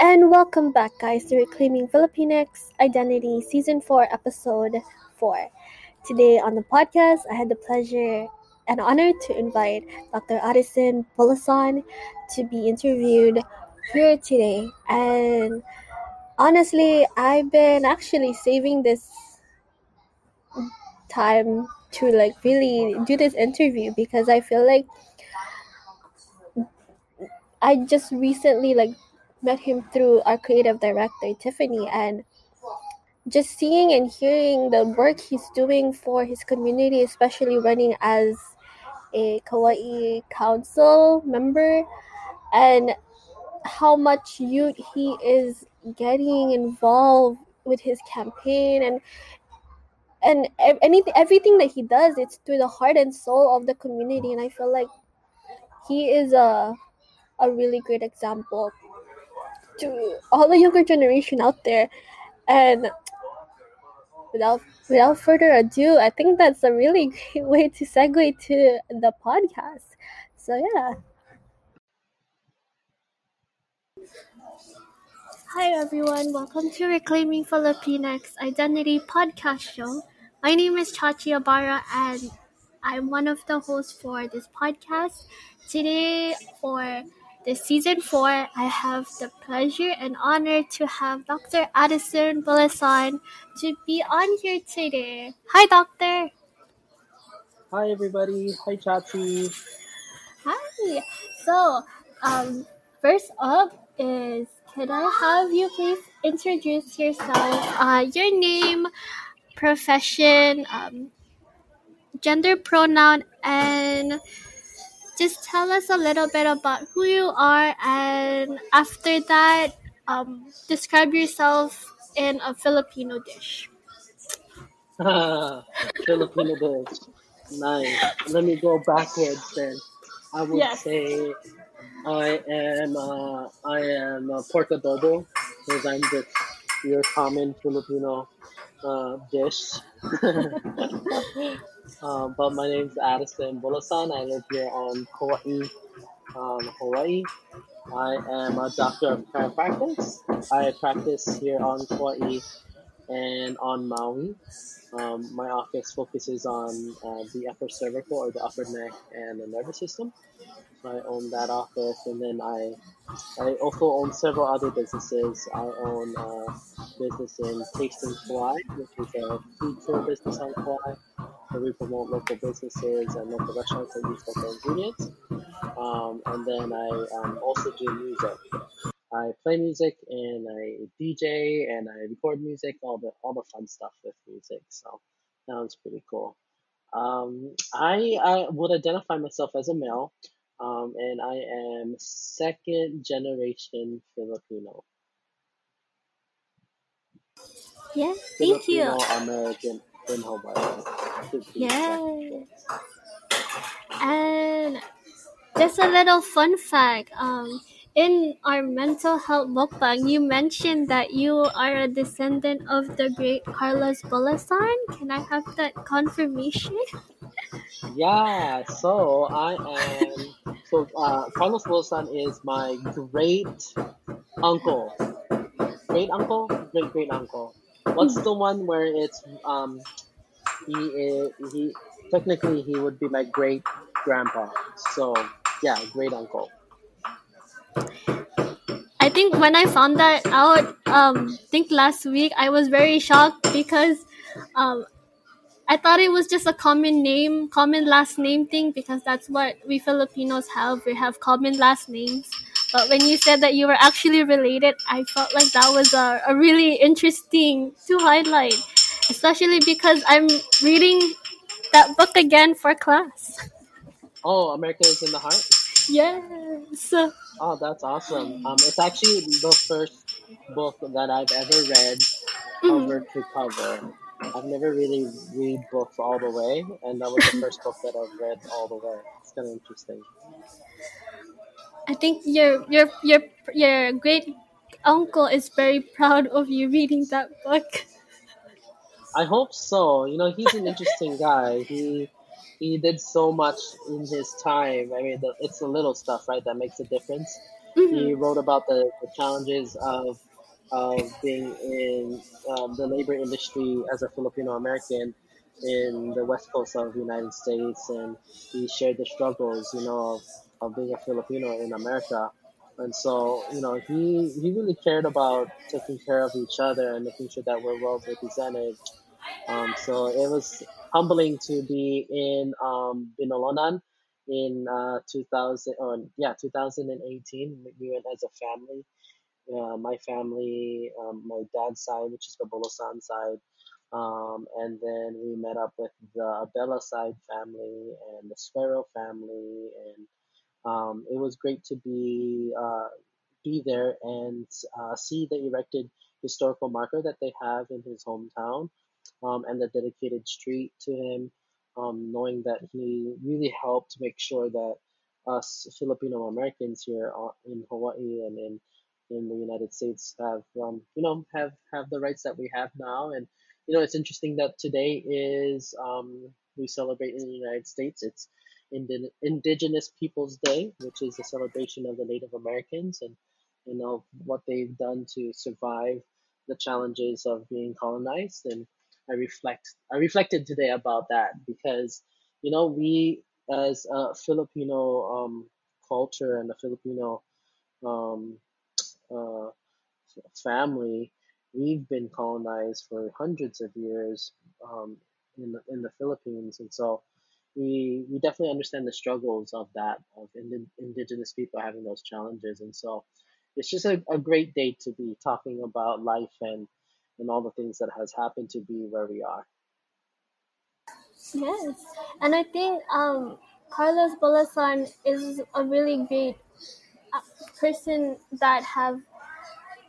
And welcome back, guys, to Reclaiming Filipinx Identity Season 4, Episode 4. Today on the podcast, I had the pleasure and honor to invite Dr. Addison Bulosan to be interviewed here today. And honestly, I've been actually saving this time to like really do this interview because I feel like I just recently like met him through our creative director Tiffany and just seeing and hearing the work he's doing for his community, especially running as a Kauai council member and how much youth he is getting involved with his campaign and and anything everything that he does it's through the heart and soul of the community and I feel like he is a a really great example to all the younger generation out there. And without without further ado i think that's a really great way to segue to the podcast. So yeah. Hi everyone. Welcome to reclaiming filipinx identity podcast show. My name is chachi abara and i'm one of the hosts for this podcast. Today for this season four i have the pleasure and honor to have dr addison Bulosan to be on here today hi doctor Hi everybody. Hi Chachi. Hi. So, um, first up is can I have you please introduce yourself, uh, your name, profession, um, gender pronoun, and just tell us a little bit about who you are, and after that, um, describe yourself in a Filipino dish. Filipino dish. Nice. Let me go backwards then. I would Yes. say I am uh, I am a pork adobo because I'm just your common Filipino uh, dish. uh, but my name is Addison Bulosan. I live here on Kauai, um, Hawaii. I am a doctor of chiropractic. I practice here on Kauai and on Maui. Um, my office focuses on uh, the upper cervical or the upper neck and the nervous system. I own that office, and then I I also own several other businesses. I own a business in Tasting Kauai, which is a food tour business on Kauai, we promote local businesses and local restaurants that use local ingredients. Um, and then I um, also do music. I play music and I DJ and I record music, all the all the fun stuff with music. So that was pretty cool. Um, I, I would identify myself as a male, um, and I am second generation Filipino. Yeah, thank you. Filipino American in Hawaii. Yeah. And just a little fun fact. Um, in our mental health mukbang, you mentioned that you are a descendant of the great Carlos Bulosan. Can I have that confirmation? Yeah, so I am. So uh, Carlos Bulosan is my great uncle. Great uncle, great great uncle. What's the one where it's um he is he technically he would be my great grandpa. So yeah, great uncle. I think when I found that out, um, think last week, I was very shocked because um, I thought it was just a common name, common last name thing because that's what we Filipinos have. We have common last names. But when you said that you were actually related, I felt like that was a, a really interesting to highlight, especially because I'm reading that book again for class. Oh, America is in the heart. Yes. Oh, that's awesome. Um, it's actually the first book that I've ever read cover to cover. I've never really read books all the way, and that was the first book that I've read all the way. It's kind of interesting. I think your your your your great uncle is very proud of you reading that book. I hope so. You know, he's an interesting guy. He he did so much in his time. I mean, the, it's the little stuff, right, that makes a difference. Mm-hmm. He wrote about the, the challenges of of being in um, the labor industry as a Filipino American in the west coast of the United States, and he shared the struggles, you know, of, of being a Filipino in America. And so, you know, he he really cared about taking care of each other and making sure that we're well represented. Um, so it was humbling to be in um, Binalonan in uh, 2000 or yeah 2018. We went as a family uh, my family, um, my dad's side, which is the Bulosan side, um, and then we met up with the Abela side family and the Sparrow family, and um, it was great to be uh, be there and uh, see the erected historical marker that they have in his hometown, um, and the dedicated street to him, um, knowing that he really helped make sure that us Filipino Americans here in Hawaii and in in the United States have um, you know have have the rights that we have now. And you know it's interesting that today is um, we celebrate in the United States. It's Indi- Indigenous Peoples Day which is a celebration of the Native Americans and you know what they've done to survive the challenges of being colonized. And I reflect I reflected today about that because you know we as a Filipino um, culture and a Filipino um, uh, family, we've been colonized for hundreds of years um, in the, in the Philippines, and so we we definitely understand the struggles of that of ind- indigenous people having those challenges, and so it's just a, a great day to be talking about life and and all the things that has happened to be where we are. Yes, and I think um, Carlos Bulosan is a really great uh, person that have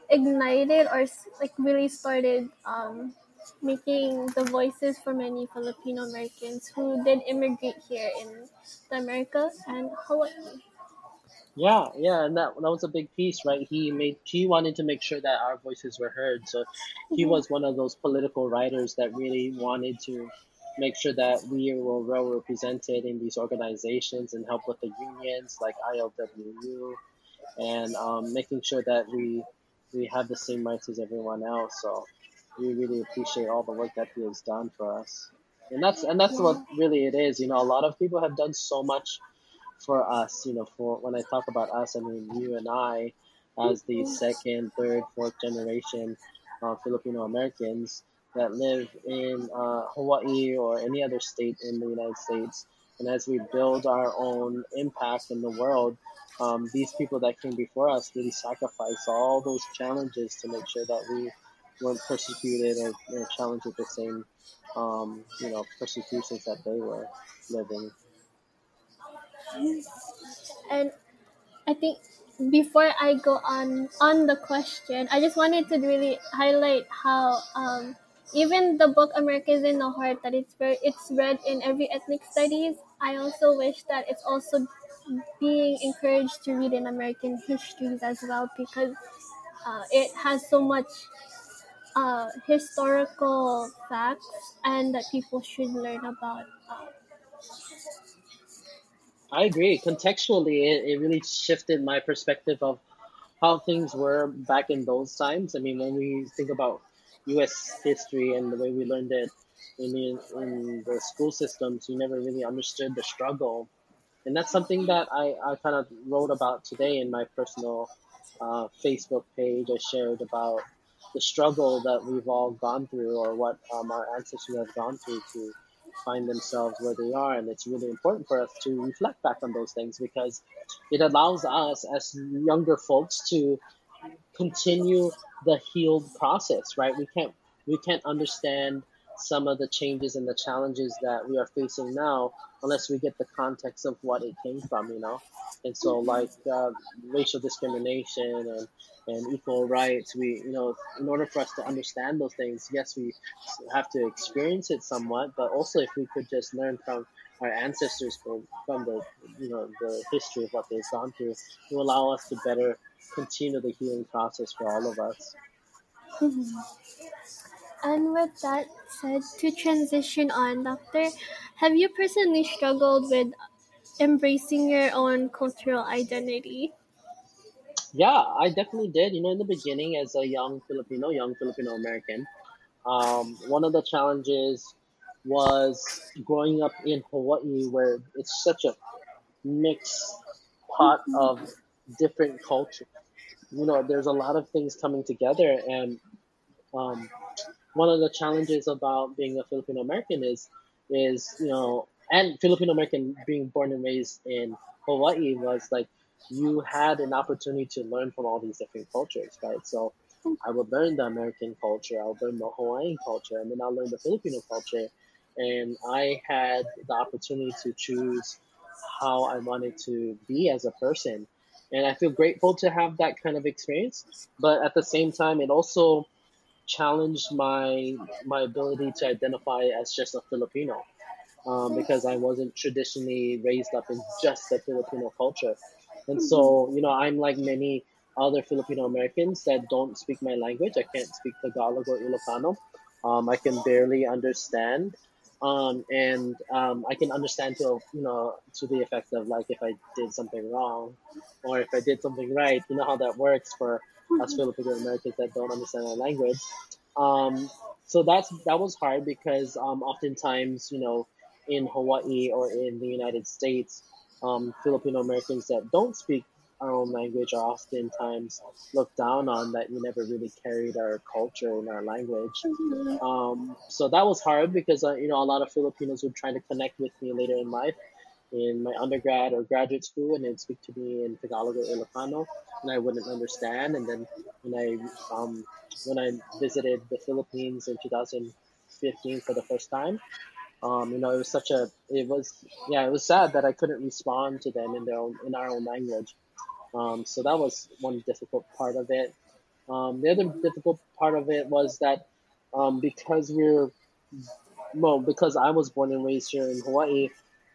ignited or like really started um, making the voices for many Filipino Americans who did immigrate here in the America and Hawaii. Yeah, yeah, and that that was a big piece, right? He made he wanted to make sure that our voices were heard. So he Mhm. was one of those political writers that really wanted to make sure that we were well represented in these organizations and help with the unions like ILWU and um, making sure that we we have the same rights as everyone else. So we really appreciate all the work that he has done for us. And that's and that's what really it is. You know, a lot of people have done so much for us, you know, for when I talk about us, I mean you and I, as the second, third, fourth generation uh, Filipino Americans that live in uh, Hawaii or any other state in the United States. And as we build our own impact in the world, um, these people that came before us really sacrificed all those challenges to make sure that we weren't persecuted or you know, challenged with the same, um, you know, persecutions that they were living. And I think before I go on on the question, I just wanted to really highlight how um, even the book Americans in the Heart that it's very it's read in every ethnic studies. I also wish that it's also being encouraged to read in American histories as well because uh, it has so much uh, historical facts and that people should learn about. Uh, I agree. Contextually, it, it really shifted my perspective of how things were back in those times. I mean, when we think about U.S. history and the way we learned it in the, in the school systems, we never really understood the struggle. And that's something that I, I kind of wrote about today in my personal uh, Facebook page. I shared about the struggle that we've all gone through or what um, our ancestors have gone through to find themselves where they are. And it's really important for us to reflect back on those things because it allows us as younger folks to continue the healed process, right? We can't we can't understand some of the changes and the challenges that we are facing now unless we get the context of what it came from, you know. And so, like uh, racial discrimination and and equal rights, we you know, in order for us to understand those things, yes, we have to experience it somewhat, but also if we could just learn from our ancestors from, from the you know the history of what they've gone through, will allow us to better continue the healing process for all of us. Mm-hmm. And with that said, to transition on, Doctor, have you personally struggled with embracing your own cultural identity? Yeah, I definitely did. You know, in the beginning, as a young Filipino, young Filipino American, um, one of the challenges was growing up in Hawaii, where it's such a mixed pot of different cultures. You know, there's a lot of things coming together, and um, one of the challenges about being a Filipino American is is you know and Filipino American being born and raised in Hawaii was like you had an opportunity to learn from all these different cultures, right? So I would learn the American culture, I would learn the Hawaiian culture, and then I'll learn the Filipino culture. And I had the opportunity to choose how I wanted to be as a person. And I feel grateful to have that kind of experience. But at the same time, it also challenged my my ability to identify as just a Filipino um, because I wasn't traditionally raised up in just the Filipino culture. And so, you know, I'm like many other Filipino Americans that don't speak my language. I can't speak Tagalog or Ilocano. Um, I can barely understand. Um, and um, I can understand to you know to the effect of like if I did something wrong, or if I did something right. You know how that works for us Filipino Americans that don't understand our language. Um, so that's that was hard because um, oftentimes you know in Hawaii or in the United States, um, Filipino Americans that don't speak our own language are oftentimes looked down on that we never really carried our culture and our language. Um, so that was hard because uh, you know a lot of Filipinos would try to connect with me later in life in my undergrad or graduate school and they'd speak to me in Tagalog or Ilocano and I wouldn't understand and then when I um, when I visited the Philippines in 2015 for the first time um, you know, it was such a, it was, yeah, it was sad that I couldn't respond to them in their own, in our own language. Um, so that was one difficult part of it. Um, the other difficult part of it was that um, because we're, well, because I was born and raised here in Hawaii,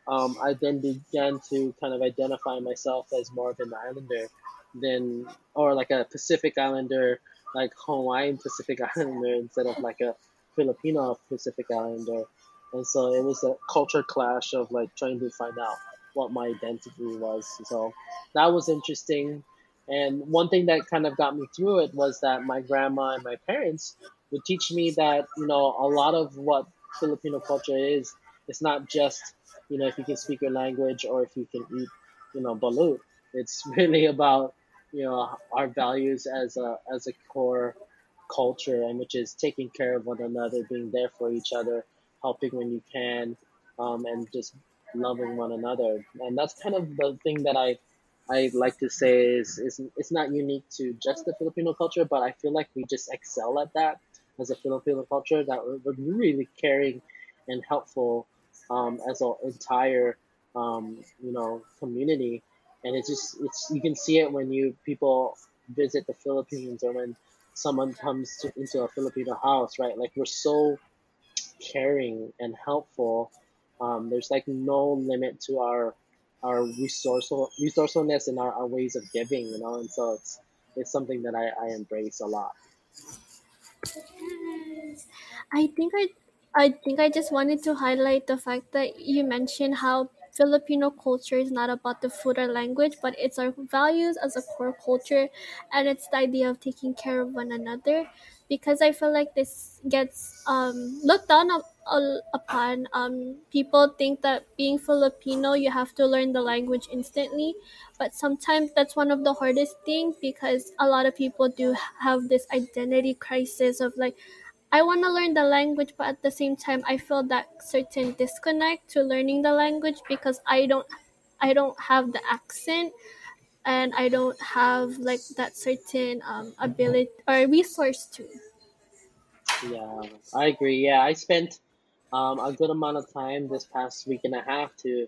um, I then began to kind of identify myself as more of an islander than, or like a Pacific Islander, like Hawaiian Pacific Islander instead of like a Filipino Pacific Islander and so it was a culture clash of like trying to find out what my identity was. So that was interesting. And one thing that kind of got me through it was that my grandma and my parents would teach me that you know a lot of what Filipino culture is. It's not just you know if you can speak your language or if you can eat you know balut. It's really about you know our values as a as a core culture and which is taking care of one another, being there for each other, helping when you can, um, and just loving one another. And that's kind of the thing that I I like to say is, is it's not unique to just the Filipino culture, but I feel like we just excel at that as a Filipino culture that we're, really caring and helpful um, as an entire um, you know community. And it's just it's you can see it when you people visit the Philippines or when someone comes to, into a Filipino house, right? Like we're so caring and helpful. Um, there's like no limit to our our resourceful resourcefulness and our, our ways of giving, you know, and so it's it's something that I, I embrace a lot. I think I I think I just wanted to highlight the fact that you mentioned how Filipino culture is not about the food or language, but it's our values as a core culture and it's the idea of taking care of one another because I feel like this gets um, looked down up, upon. Um, people think that being Filipino, you have to learn the language instantly, but sometimes that's one of the hardest things because a lot of people do have this identity crisis of like, I want to learn the language, but at the same time, I feel that certain disconnect to learning the language because I don't, I don't have the accent and I don't have like that certain um, ability or resource to. Yeah, I agree. Yeah, I spent um, a good amount of time this past week and a half to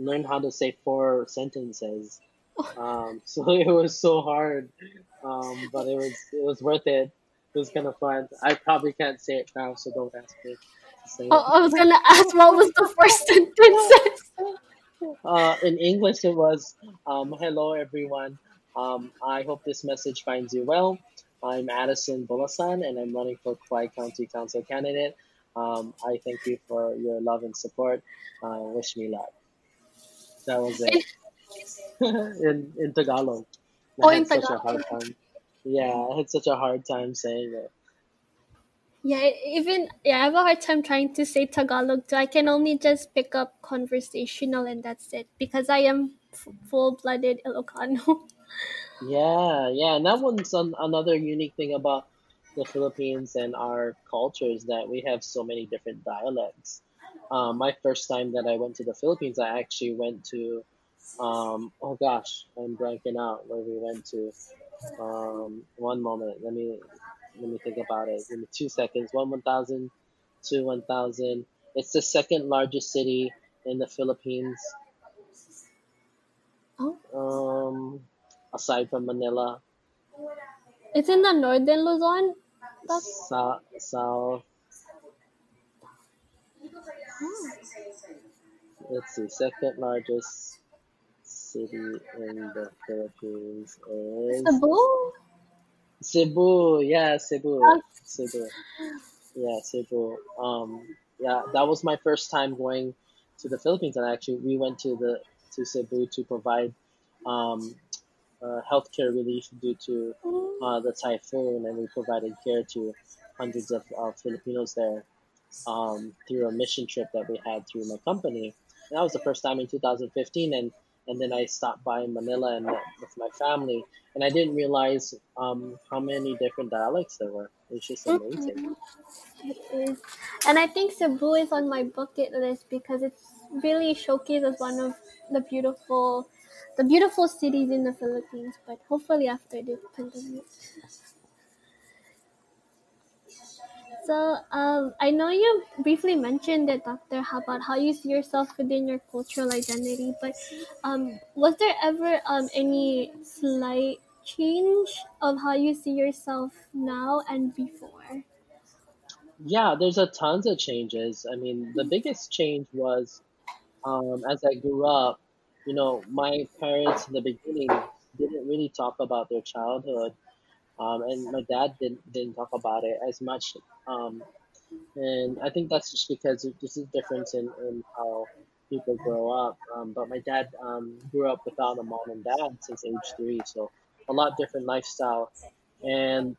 learn how to say four sentences. Um, so it was so hard, um, but it was it was worth it. It was kind of fun. I probably can't say it now, so don't ask me Oh. I was gonna ask what was the first sentences. Uh, in English, it was um, Hello, everyone. Um, I hope this message finds you well. I'm Addison Bulosan, and I'm running for Kauai County Council candidate. Um, I thank you for your love and support. Uh, wish me luck. That was it in, in Tagalog. Oh, in had such a hard Tagalog. Yeah, I had such a hard time saying it. Yeah, even yeah, I have a hard time trying to say Tagalog too. I can only just pick up conversational and that's it because I am f- full-blooded Ilocano. Yeah, yeah, and that one's an, another unique thing about the Philippines and our culture is that we have so many different dialects. Um, my first time that I went to the Philippines, I actually went to, um, oh gosh, I'm blanking out where we went to. Um, one moment, let me let me think about it. Give me two seconds. One one thousand, two one thousand. It's the second largest city in the Philippines. oh, Um, aside from Manila, it's in the northern Luzon. That's South, South. oh, Let's see. Second largest city in the Philippines is Cebu. Cebu. Yeah, Cebu. Oh, Cebu. Yeah, Cebu. Um, yeah, that was my first time going to the Philippines, and actually we went to the to Cebu to provide um, uh, healthcare relief due to uh, the typhoon, and we provided care to hundreds of uh, Filipinos there um, through a mission trip that we had through my company. And that was the first time in 2015, and and then I stopped by Manila and met with my family, and I didn't realize um, how many different dialects there were. It's just amazing. mhm, it is. And I think Cebu is on my bucket list because it's really showcases one of the beautiful the beautiful cities in the Philippines, but hopefully after the pandemic. So, um, I know you briefly mentioned it, Doctor, how about how you see yourself within your cultural identity, but um, was there ever um, any slight change of how you see yourself now and before? Yeah, there's a tons of changes. I mean, the biggest change was um, as I grew up. You know, my parents in the beginning didn't really talk about their childhood, um, and my dad didn't didn't talk about it as much. Um, And I think that's just because there's a difference in, in how people grow up. Um, but my dad um, grew up without a mom and dad since age three, so a lot different lifestyle. And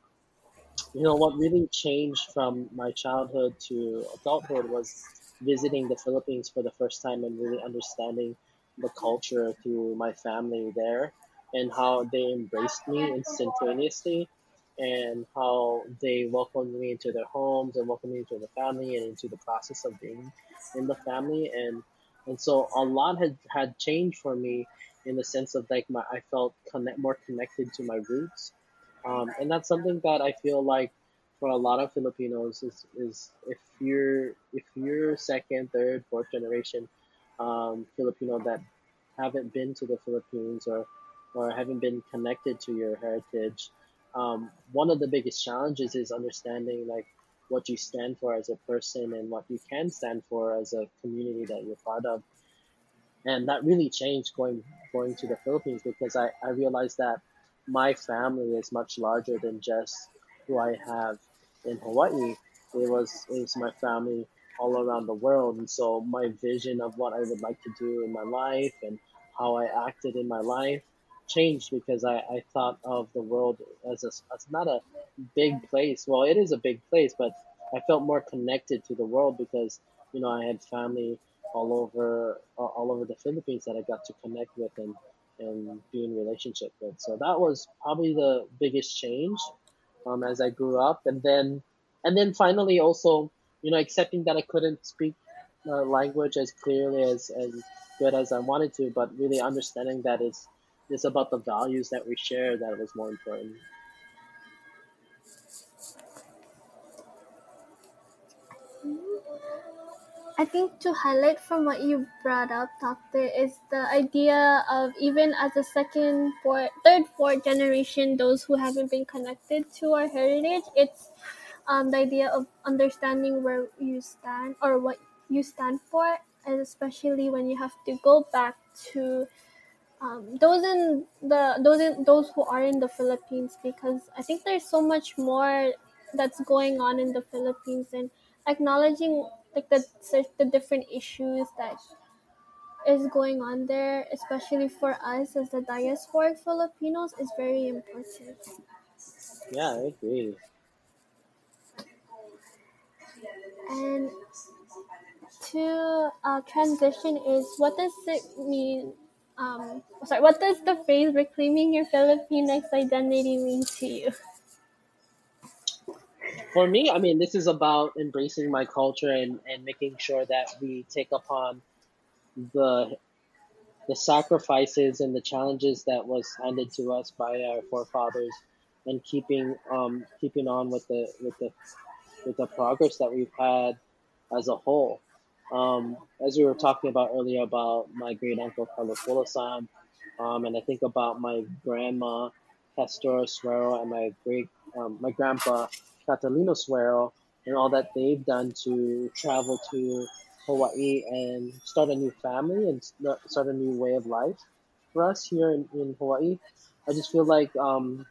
you know what really changed from my childhood to adulthood was visiting the Philippines for the first time and really understanding the culture through my family there and how they embraced me instantaneously and how they welcomed me into their homes and welcomed me into the family and into the process of being in the family. And and so a lot had had changed for me in the sense of like my I felt connect more connected to my roots. Um, and that's something that I feel like for a lot of Filipinos is, is if you're if you're second, third, fourth generation um, Filipino that haven't been to the Philippines or or haven't been connected to your heritage, um, one of the biggest challenges is understanding like what you stand for as a person and what you can stand for as a community that you're part of and that really changed going going to the Philippines because I, I realized that my family is much larger than just who I have in Hawaii. It was it was my family all around the world, and so my vision of what I would like to do in my life and how I acted in my life changed because I, I thought of the world as a, as not a big place. Well, it is a big place, but I felt more connected to the world because you know I had family all over uh, all over the Philippines that I got to connect with and and be in relationship with. So that was probably the biggest change um, as I grew up, and then and then finally also you know accepting that I couldn't speak the language as clearly as as good as I wanted to, but really understanding that it's it's about the values that we share that was more important. I think to highlight from what you brought up, Doctor, is the idea of even as a second, fourth, third, fourth generation, those who haven't been connected to our heritage, it's um, the idea of understanding where you stand or what you stand for, and especially when you have to go back to um, those in the those in those who are in the Philippines because I think there's so much more that's going on in the Philippines and acknowledging like the the different issues that is going on there, especially for us as the diasporic Filipinos, is very important. Yeah, I agree. And to uh, transition is what does it mean? Um, sorry, what does the phrase "reclaiming your Filipinx identity" mean to you? For me, I mean, this is about embracing my culture and, and making sure that we take upon the the sacrifices and the challenges that was handed to us by our forefathers and keeping um, keeping on with the with the with the progress that we've had as a whole. Um, as we were talking about earlier about my great uncle Carlos Bulosan, um, and I think about my grandma Pastor Suero and my great um, my grandpa Catalino Suero and all that they've done to travel to Hawaii and start a new family and start a new way of life for us here in, in Hawaii. I just feel like um,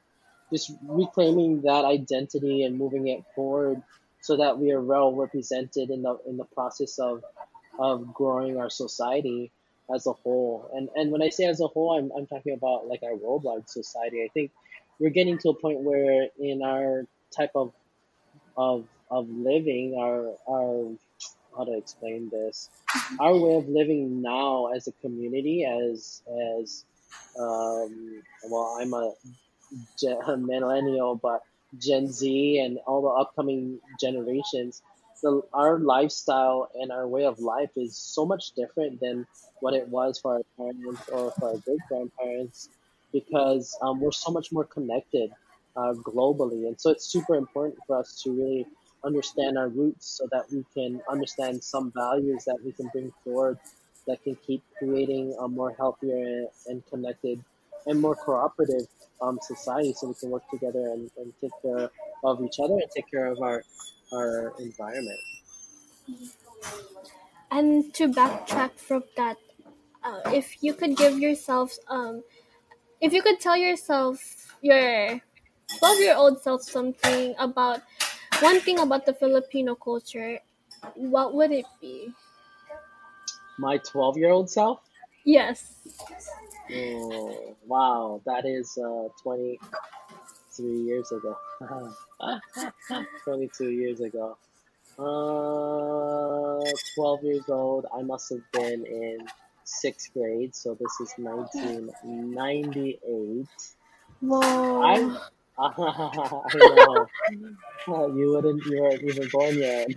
just reclaiming that identity and moving it forward so that we are well represented in the in the process of of growing our society as a whole. And and when I say as a whole, I'm I'm talking about like our worldwide society. I think we're getting to a point where in our type of of of living, our our how to explain this, our way of living now as a community, as as um, well, I'm a millennial, but Gen Z and all the upcoming generations, the, our lifestyle and our way of life is so much different than what it was for our parents or for our great grandparents because um, we're so much more connected uh, globally. And so it's super important for us to really understand our roots so that we can understand some values that we can bring forward that can keep creating a more healthier and connected and more cooperative um, society so we can work together and, and take care of each other and take care of our our environment. And to backtrack from that, uh, if you could give yourself, um, if you could tell yourself your 12 year old self something about one thing about the Filipino culture, what would it be? My 12 year old self? Yes. Oh, wow, that is uh, 23 years ago. 22 years ago. Uh, 12 years old. I must have been in sixth grade, so this is 1998. Whoa. I, I know. You wouldn't. You weren't even born yet.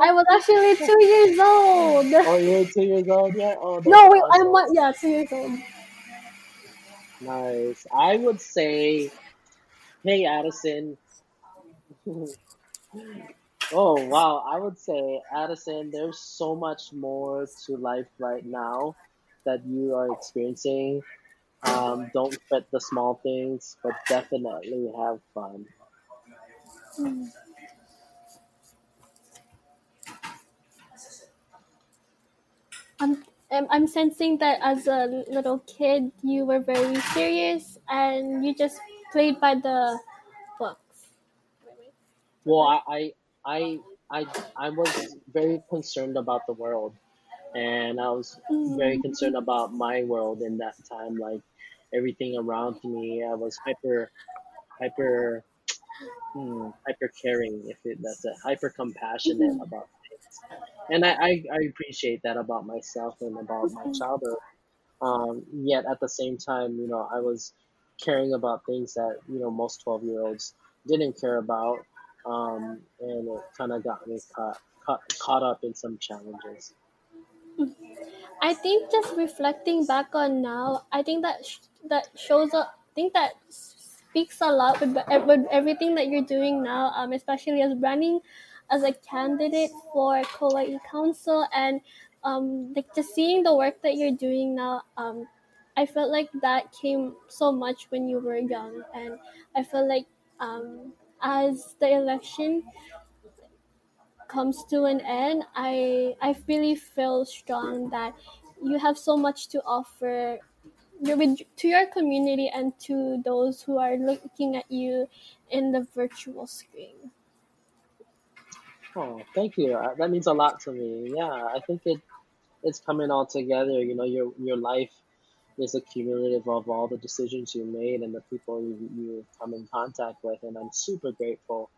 I was actually two years old. Oh, you were two years old yet? Oh, no, wait. Awesome. I'm one. Yeah, two years old. Nice. I would say, hey, Addison. oh, wow. I would say, Addison, there's so much more to life right now that you are experiencing. Um, don't fret the small things, but definitely have fun. Um, I'm sensing that as a little kid, you were very serious and you just played by the books. Well, I, I, I, I was very concerned about the world, and I was very Mm. concerned about my world in that time. Like everything around me, I was hyper, hyper, hmm, hyper caring. If it, that's it, hyper compassionate Mhm. about and I, I, I appreciate that about myself and about my childhood. Um, yet at the same time, you know, I was caring about things that you know most twelve year olds didn't care about, um, and it kind of got me caught, caught caught up in some challenges. I think just reflecting back on now, I think that sh- that shows a. I think that speaks a lot with, with everything that you're doing now, um, especially as running as a candidate for Kauai Council and um, like just seeing the work that you're doing now. Um, I felt like that came so much when you were young, and I feel like um, as the election comes to an end, I I really feel strong that you have so much to offer your, to your community and to those who are looking at you in the virtual screen. Oh, thank you. Uh, That means a lot to me. Yeah, I think it it's coming all together. You know, your your life is a cumulative of all the decisions you made and the people you, you come in contact with, and I'm super grateful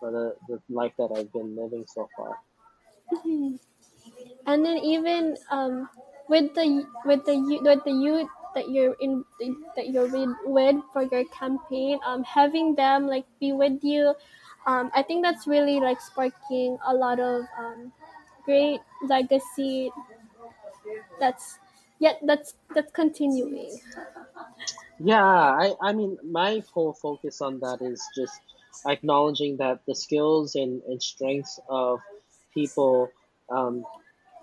for the, the life that I've been living so far. Mhm. And then even um, with the with the with the youth that you're in that you're with, with for your campaign, um, having them like be with you, um, I think that's really like sparking a lot of um, great legacy. That's yet that's that's continuing. Yeah, I, I mean, my whole focus on that is just acknowledging that the skills and, and strengths of people um,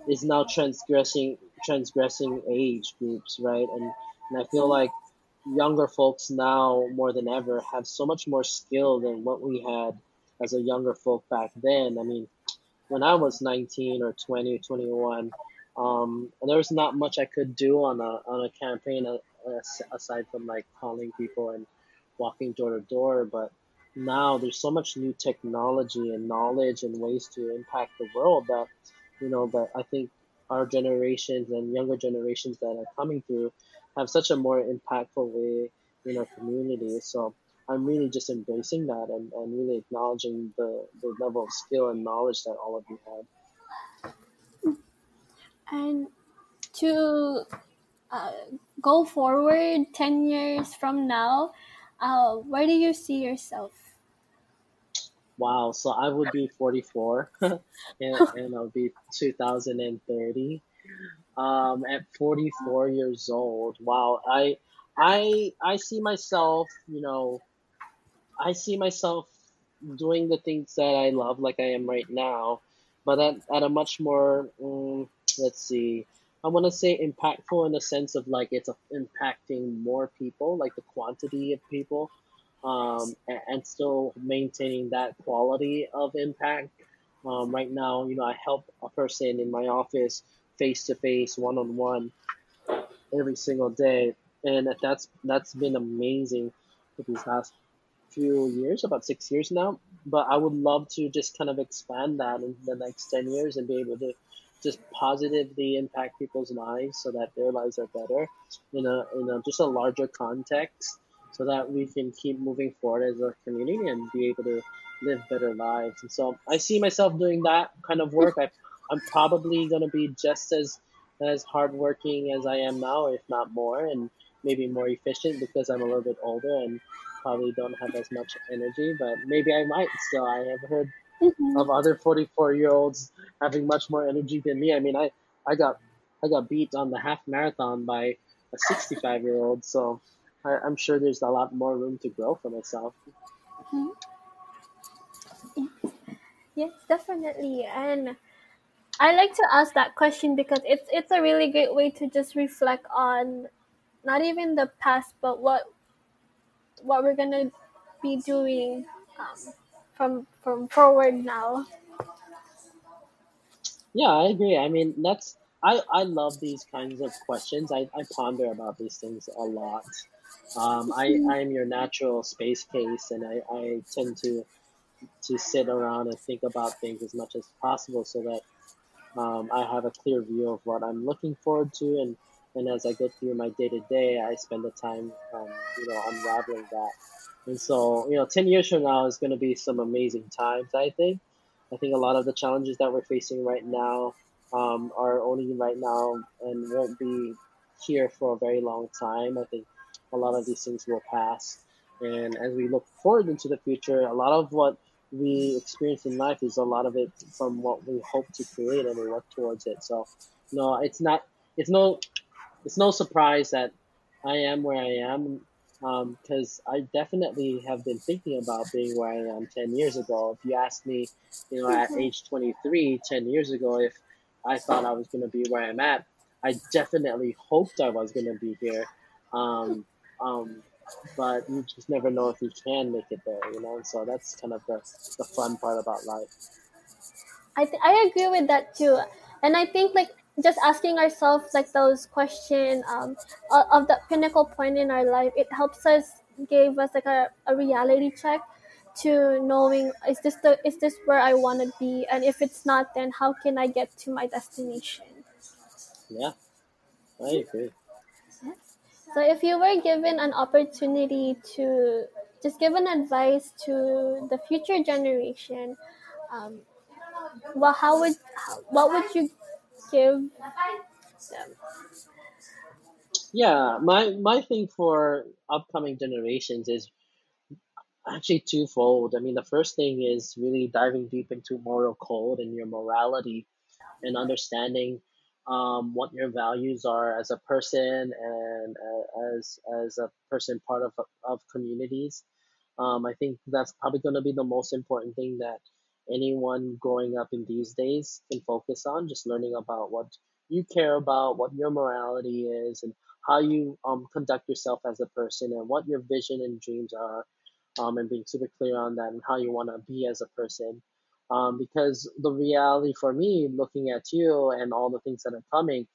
is now transgressing transgressing age groups, right? And and I feel like younger folks now more than ever have so much more skill than what we had as a younger folk back then. I mean, when I was 19 or 20 or 21, um, there was not much I could do on a on a campaign aside from like calling people and walking door to door. But now there's so much new technology and knowledge and ways to impact the world that you know that I think our generations and younger generations that are coming through have such a more impactful way in our community. So I'm really just embracing that and, and really acknowledging the, the level of skill and knowledge that all of you have. And to uh, go forward 10 years from now, uh, where do you see yourself? Wow, so I would be 44 and, and I'll be 2030. Um, at 44 years old, wow, I I I see myself, you know, I see myself doing the things that I love, like I am right now, but at, at a much more, um, let's see, I want to say impactful in the sense of like it's impacting more people, like the quantity of people, um, and, and still maintaining that quality of impact. Um, right now, you know, I help a person in my office face to face, one on one, every single day, and that's that's been amazing for these last few years, about six years now. But I would love to just kind of expand that in the next 10 years and be able to just positively impact people's lives so that their lives are better in a, in a just a larger context so that we can keep moving forward as a community and be able to live better lives. And so I see myself doing that kind of work. I, I'm probably going to be just as as hardworking as I am now, if not more, and maybe more efficient because I'm a little bit older and probably don't have as much energy, but maybe I might still. I have heard Mhm. of other 44 year olds having much more energy than me. I mean, I, I got I got beat on the half marathon by a 65 year old, so I, I'm sure there's a lot more room to grow for myself. Yes, definitely. And I like to ask that question because it's it's a really great way to just reflect on not even the past, but what what we're gonna be doing um, from from forward now. Yeah, I agree. I mean, that's I, I love these kinds of questions. I, I ponder about these things a lot. Um, I, Mhm. I'm your natural space case, and I, I tend to to sit around and think about things as much as possible so that um, I have a clear view of what I'm looking forward to, and, and as I go through my day to day, I spend the time, um, you know, unraveling that. And so, you know, 10 years from now is going to be some amazing times, I think. I think a lot of the challenges that we're facing right now um, are only right now and won't be here for a very long time. I think a lot of these things will pass. And as we look forward into the future, a lot of what we experience in life is a lot of it from what we hope to create and we work towards it. So, no, it's not, it's no, it's no surprise that I am where I am because I definitely have been thinking about being where I am 10 years ago. If you asked me, you know, at age 23, 10 years ago, if I thought I was going to be where I'm at, I definitely hoped I was going to be here. Um, um, but you just never know if you can make it there, you know? So that's kind of the, the fun part about life. I th- I agree with that too, and I think like just asking ourselves like those questions um, of the pinnacle point in our life, it helps us give us like a, a reality check to knowing is this the is this where I want to be, and if it's not, then how can I get to my destination? Yeah, I agree. So if you were given an opportunity to just give an advice to the future generation, um, well, how would how, what would you give them? Yeah, my my thing for upcoming generations is actually twofold. I mean, the first thing is really diving deep into moral code and your morality and understanding um, what your values are as a person and uh, as as a person part of of communities. Um, I think that's probably going to be the most important thing that anyone growing up in these days can focus on. Just learning about what you care about, what your morality is, and how you um, conduct yourself as a person, and what your vision and dreams are um, and being super clear on that and how you want to be as a person. Um, because the reality for me, looking at you and all the things that are coming,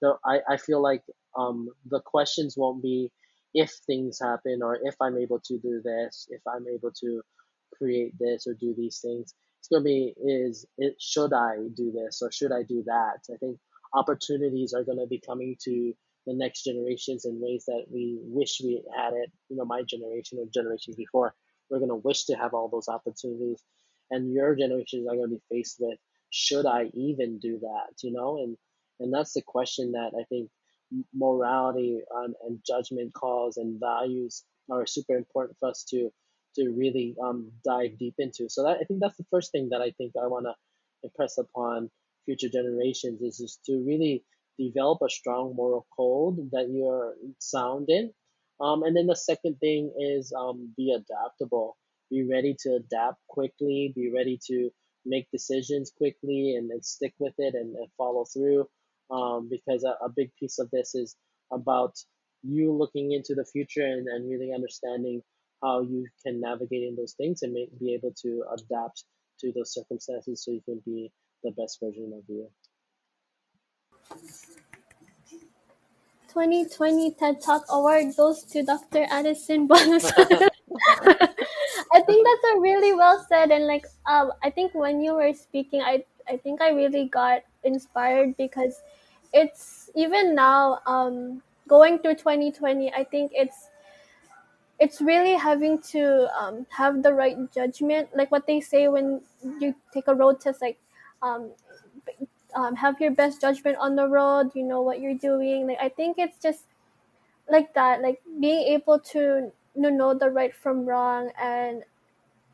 the, I, I feel like um, the questions won't be if things happen or if I'm able to do this, if I'm able to create this or do these things. It's going to be is it should I do this or should I do that? I think opportunities are going to be coming to the next generations in ways that we wish we had it. You know, my generation or generations before, we're going to wish to have all those opportunities, and your generations are going to be faced with, should I even do that? You know, and and that's the question that I think morality um, and judgment calls and values are super important for us to to really um, dive deep into. So that, I think that's the first thing that I think I want to impress upon future generations is just to really develop a strong moral code that you're sound in. Um, and then the second thing is um, be adaptable. Be ready to adapt quickly. Be ready to make decisions quickly and, and stick with it and, and follow through. Um, because a, a big piece of this is about you looking into the future and, and really understanding how you can navigate in those things and make, be able to adapt to those circumstances so you can be the best version of you. 2020 TED Talk Award goes to Dr. Addison Bulosan. I think that's a really well said, and like um, I think when you were speaking, I I think I really got inspired because it's even now um, going through 2020. I think it's it's really having to um, have the right judgment, like what they say when you take a road test, like um, um, have your best judgment on the road. You know what you're doing. Like I think it's just like that, like being able to know the right from wrong and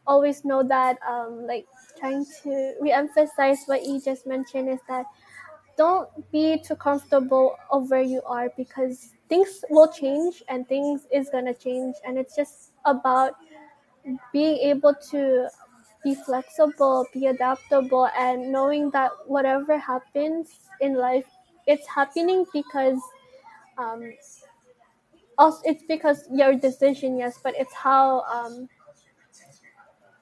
always know that um, like trying to re-emphasize what you just mentioned is that don't be too comfortable of where you are because things will change and things is gonna change and it's just about being able to be flexible, be adaptable, and knowing that whatever happens in life, it's happening because um, also it's because your decision, yes, but it's how um,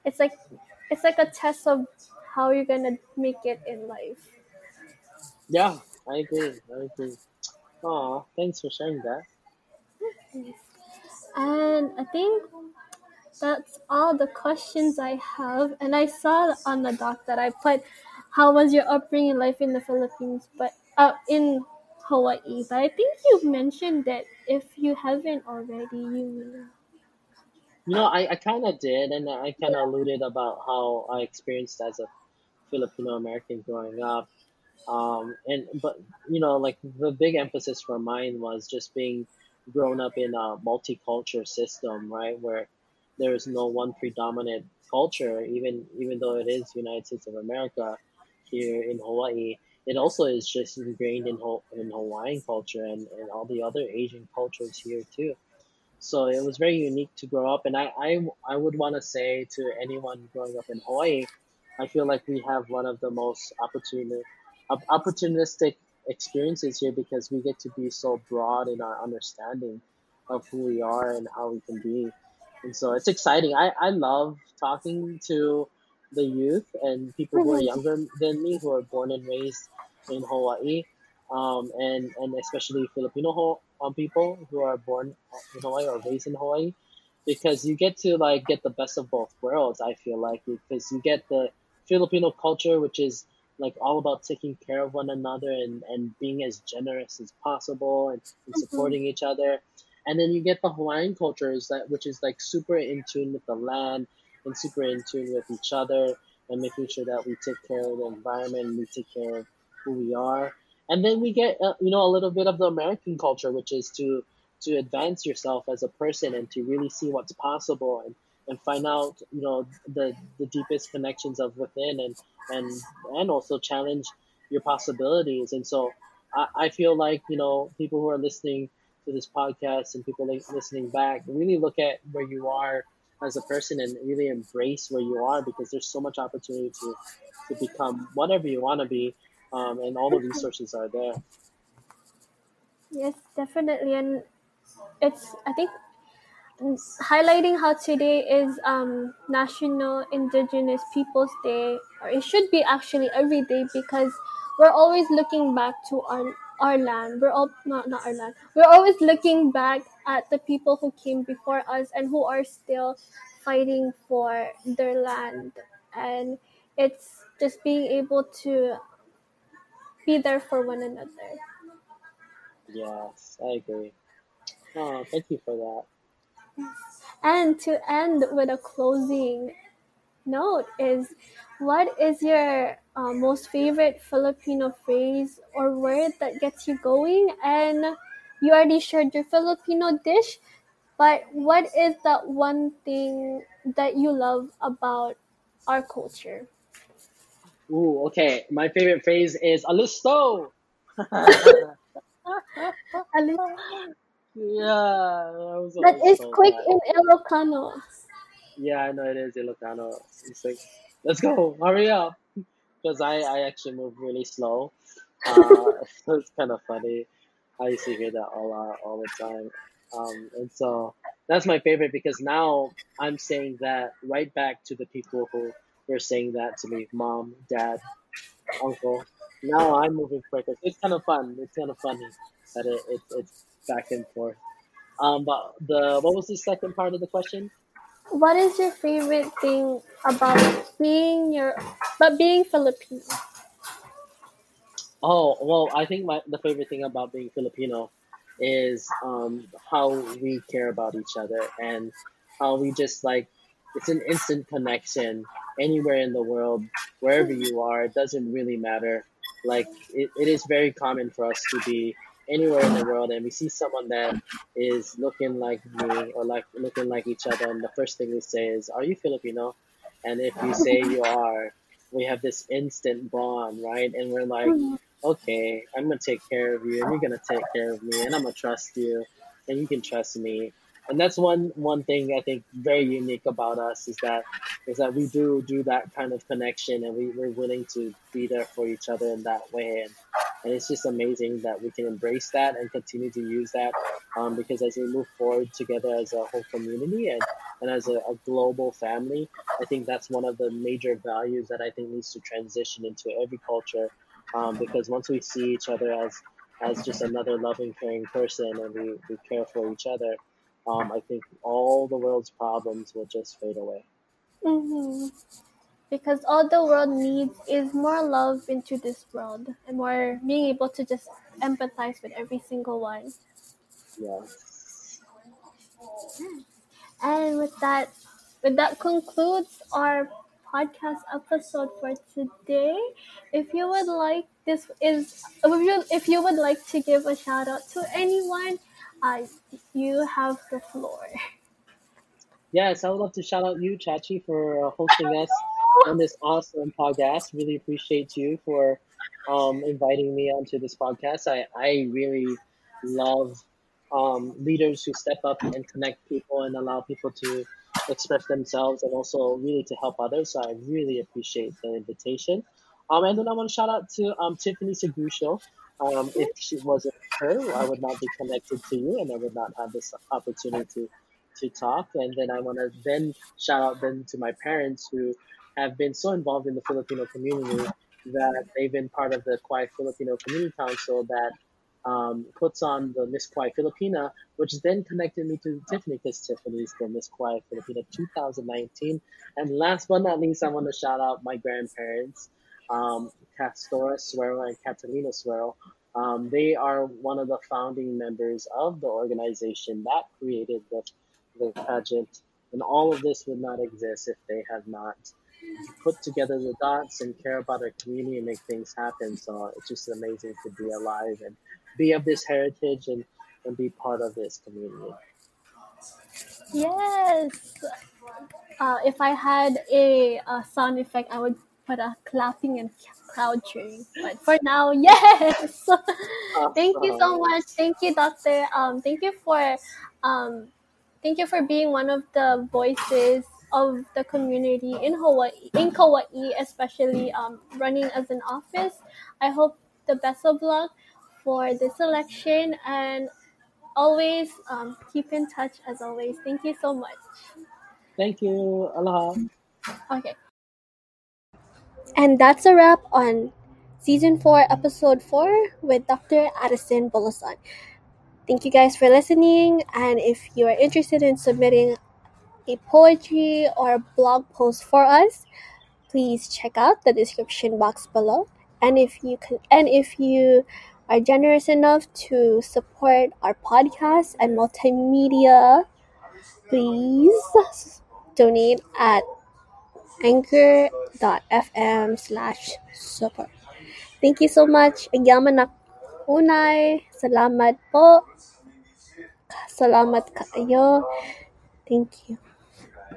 it's like it's like a test of how you're gonna make it in life. Yeah, I agree. I agree. Aw, thanks for sharing that. And I think that's all the questions I have. And I saw on the doc that I put, "How was your upbringing life in the Philippines?" But uh, in Hawaii. But I think you've mentioned that if you haven't already, you You know, I, I kind of did, and I kind of alluded about how I experienced as a Filipino American growing up. Um, and but you know, like the big emphasis for mine was just being grown up in a multicultural system, right, where there is no one predominant culture, even even though it is United States of America here in Hawaii. It also is just ingrained in in Hawaiian culture and, and all the other Asian cultures here too. So it was very unique to grow up, and I I, I would want to say to anyone growing up in Hawaii, I feel like we have one of the most opportuni- op- opportunistic experiences here because we get to be so broad in our understanding of who we are and how we can be, and so it's exciting. I I love talking to the youth and people who are younger than me who are born and raised in Hawaii, um, and and especially Filipino Ho- um, people who are born in Hawaii or raised in Hawaii, because you get to like get the best of both worlds. I feel like because you get the Filipino culture, which is like all about taking care of one another and, and being as generous as possible and, and Mhm. supporting each other. And then you get the Hawaiian culture is that which is like super in tune with the land and super in tune with each other and making sure that we take care of the environment and we take care of who we are. And then we get uh, you know a little bit of the American culture, which is to to advance yourself as a person and to really see what's possible and, and find out you know the the deepest connections of within and and and also challenge your possibilities. And so I, I feel like you know people who are listening to this podcast and people like listening back really look at where you are as a person and really embrace where you are because there's so much opportunity to to become whatever you want to be um, and all the resources are there Yes, definitely. And it's, I think, highlighting how today is um, National Indigenous Peoples Day, or it should be actually every day because we're always looking back to our our land. We're all not not our land. We're always looking back at the people who came before us and who are still fighting for their land. And it's just being able to be there for one another. yes i agree oh thank you for that And to end with a closing note is what is your uh, most favorite Filipino phrase or word that gets you going? And you already shared your Filipino dish, but what is that one thing that you love about our culture? Ooh, okay my favorite phrase is alisto yeah that was that so quick bad in Ilocano. yeah i know it is ilocano it's like let's go hurry up because I, I actually move really slow uh, so it's kind of funny I used to hear that a lot all the time. Um, and so that's my favorite because now I'm saying that right back to the people who were saying that to me mom, dad, uncle. Now I'm moving quicker. It's kind of fun. It's kind of funny that it, it, it's back and forth. Um, but the what was the second part of the question? What is your favorite thing about being your but being Filipino? Oh, well, I think my the favorite thing about being Filipino is um, how we care about each other and how we just like it's an instant connection anywhere in the world, wherever you are. It doesn't really matter. Like it, it is very common for us to be anywhere in the world and we see someone that is looking like me or like looking like each other and the first thing we say is, Are you Filipino? And if you say you are, we have this instant bond, right? And we're like mm-hmm. okay, I'm gonna take care of you, and you're gonna take care of me, and I'm gonna trust you, and you can trust me. And that's one one thing I think very unique about us is that is that we do do that kind of connection, and we, we're willing to be there for each other in that way, and and it's just amazing that we can embrace that and continue to use that, um, because as we move forward together as a whole community and and as a, a global family, I think that's one of the major values that I think needs to transition into every culture um, because once we see each other as as just another loving, caring person, and we, we care for each other, um, I think all the world's problems will just fade away. hmm Because all the world needs is more love into this world and more being able to just empathize with every single one. Yes. And with that, with that concludes our podcast episode for today. If you would like, this is if you if you would like to give a shout out to anyone, uh, you have the floor. Yes, I would love to shout out you, Chachi, for uh, hosting us on this awesome podcast. Really appreciate you for um, inviting me onto this podcast. I, I really love um, leaders who step up and connect people and allow people to express themselves and also really to help others. So I really appreciate the invitation. Um, and then I want to shout out to um, Tiffany Segusho. Um, if she wasn't her, I would not be connected to you and I would not have this opportunity to talk. And then I want to then shout out then to my parents who have been so involved in the Filipino community that they've been part of the Kauai Filipino Community Council that um, puts on the Miss Kauai Filipina, which then connected me to Tiffany because Tiffany's the Miss Kauai Filipina 2019. And last but not least, I want to shout out my grandparents um, Castora Suero and Catalina Suero. Um, they are one of the founding members of the organization that created the, the pageant, and all of this would not exist if they had not put together the dots and care about our community and make things happen. So it's just amazing to be alive and be of this heritage and, and be part of this community. Yes. Uh, if I had a, a sound effect, I would put a clapping and crowd cheering. But for now, yes. thank you so much. Thank you, Doctor. Um, thank you for um, thank you for being one of the voices of the community in Hawaii, in Kauai, especially um, running as an office. I hope the best of luck for this election and always um, keep in touch as always. Thank you so much. Thank you. Aloha. Okay. And that's a wrap on season 4, episode 4 with Dr. Addison Bulosan. Thank you guys for listening. And if you are interested in submitting a poetry or blog post for us, please check out the description box below. And if you can, and if you are generous enough to support our podcast and multimedia, please donate at anchor.fm slash support. Thank you so much. Agyaman unay. Salamat po. Salamat kayo. Thank you.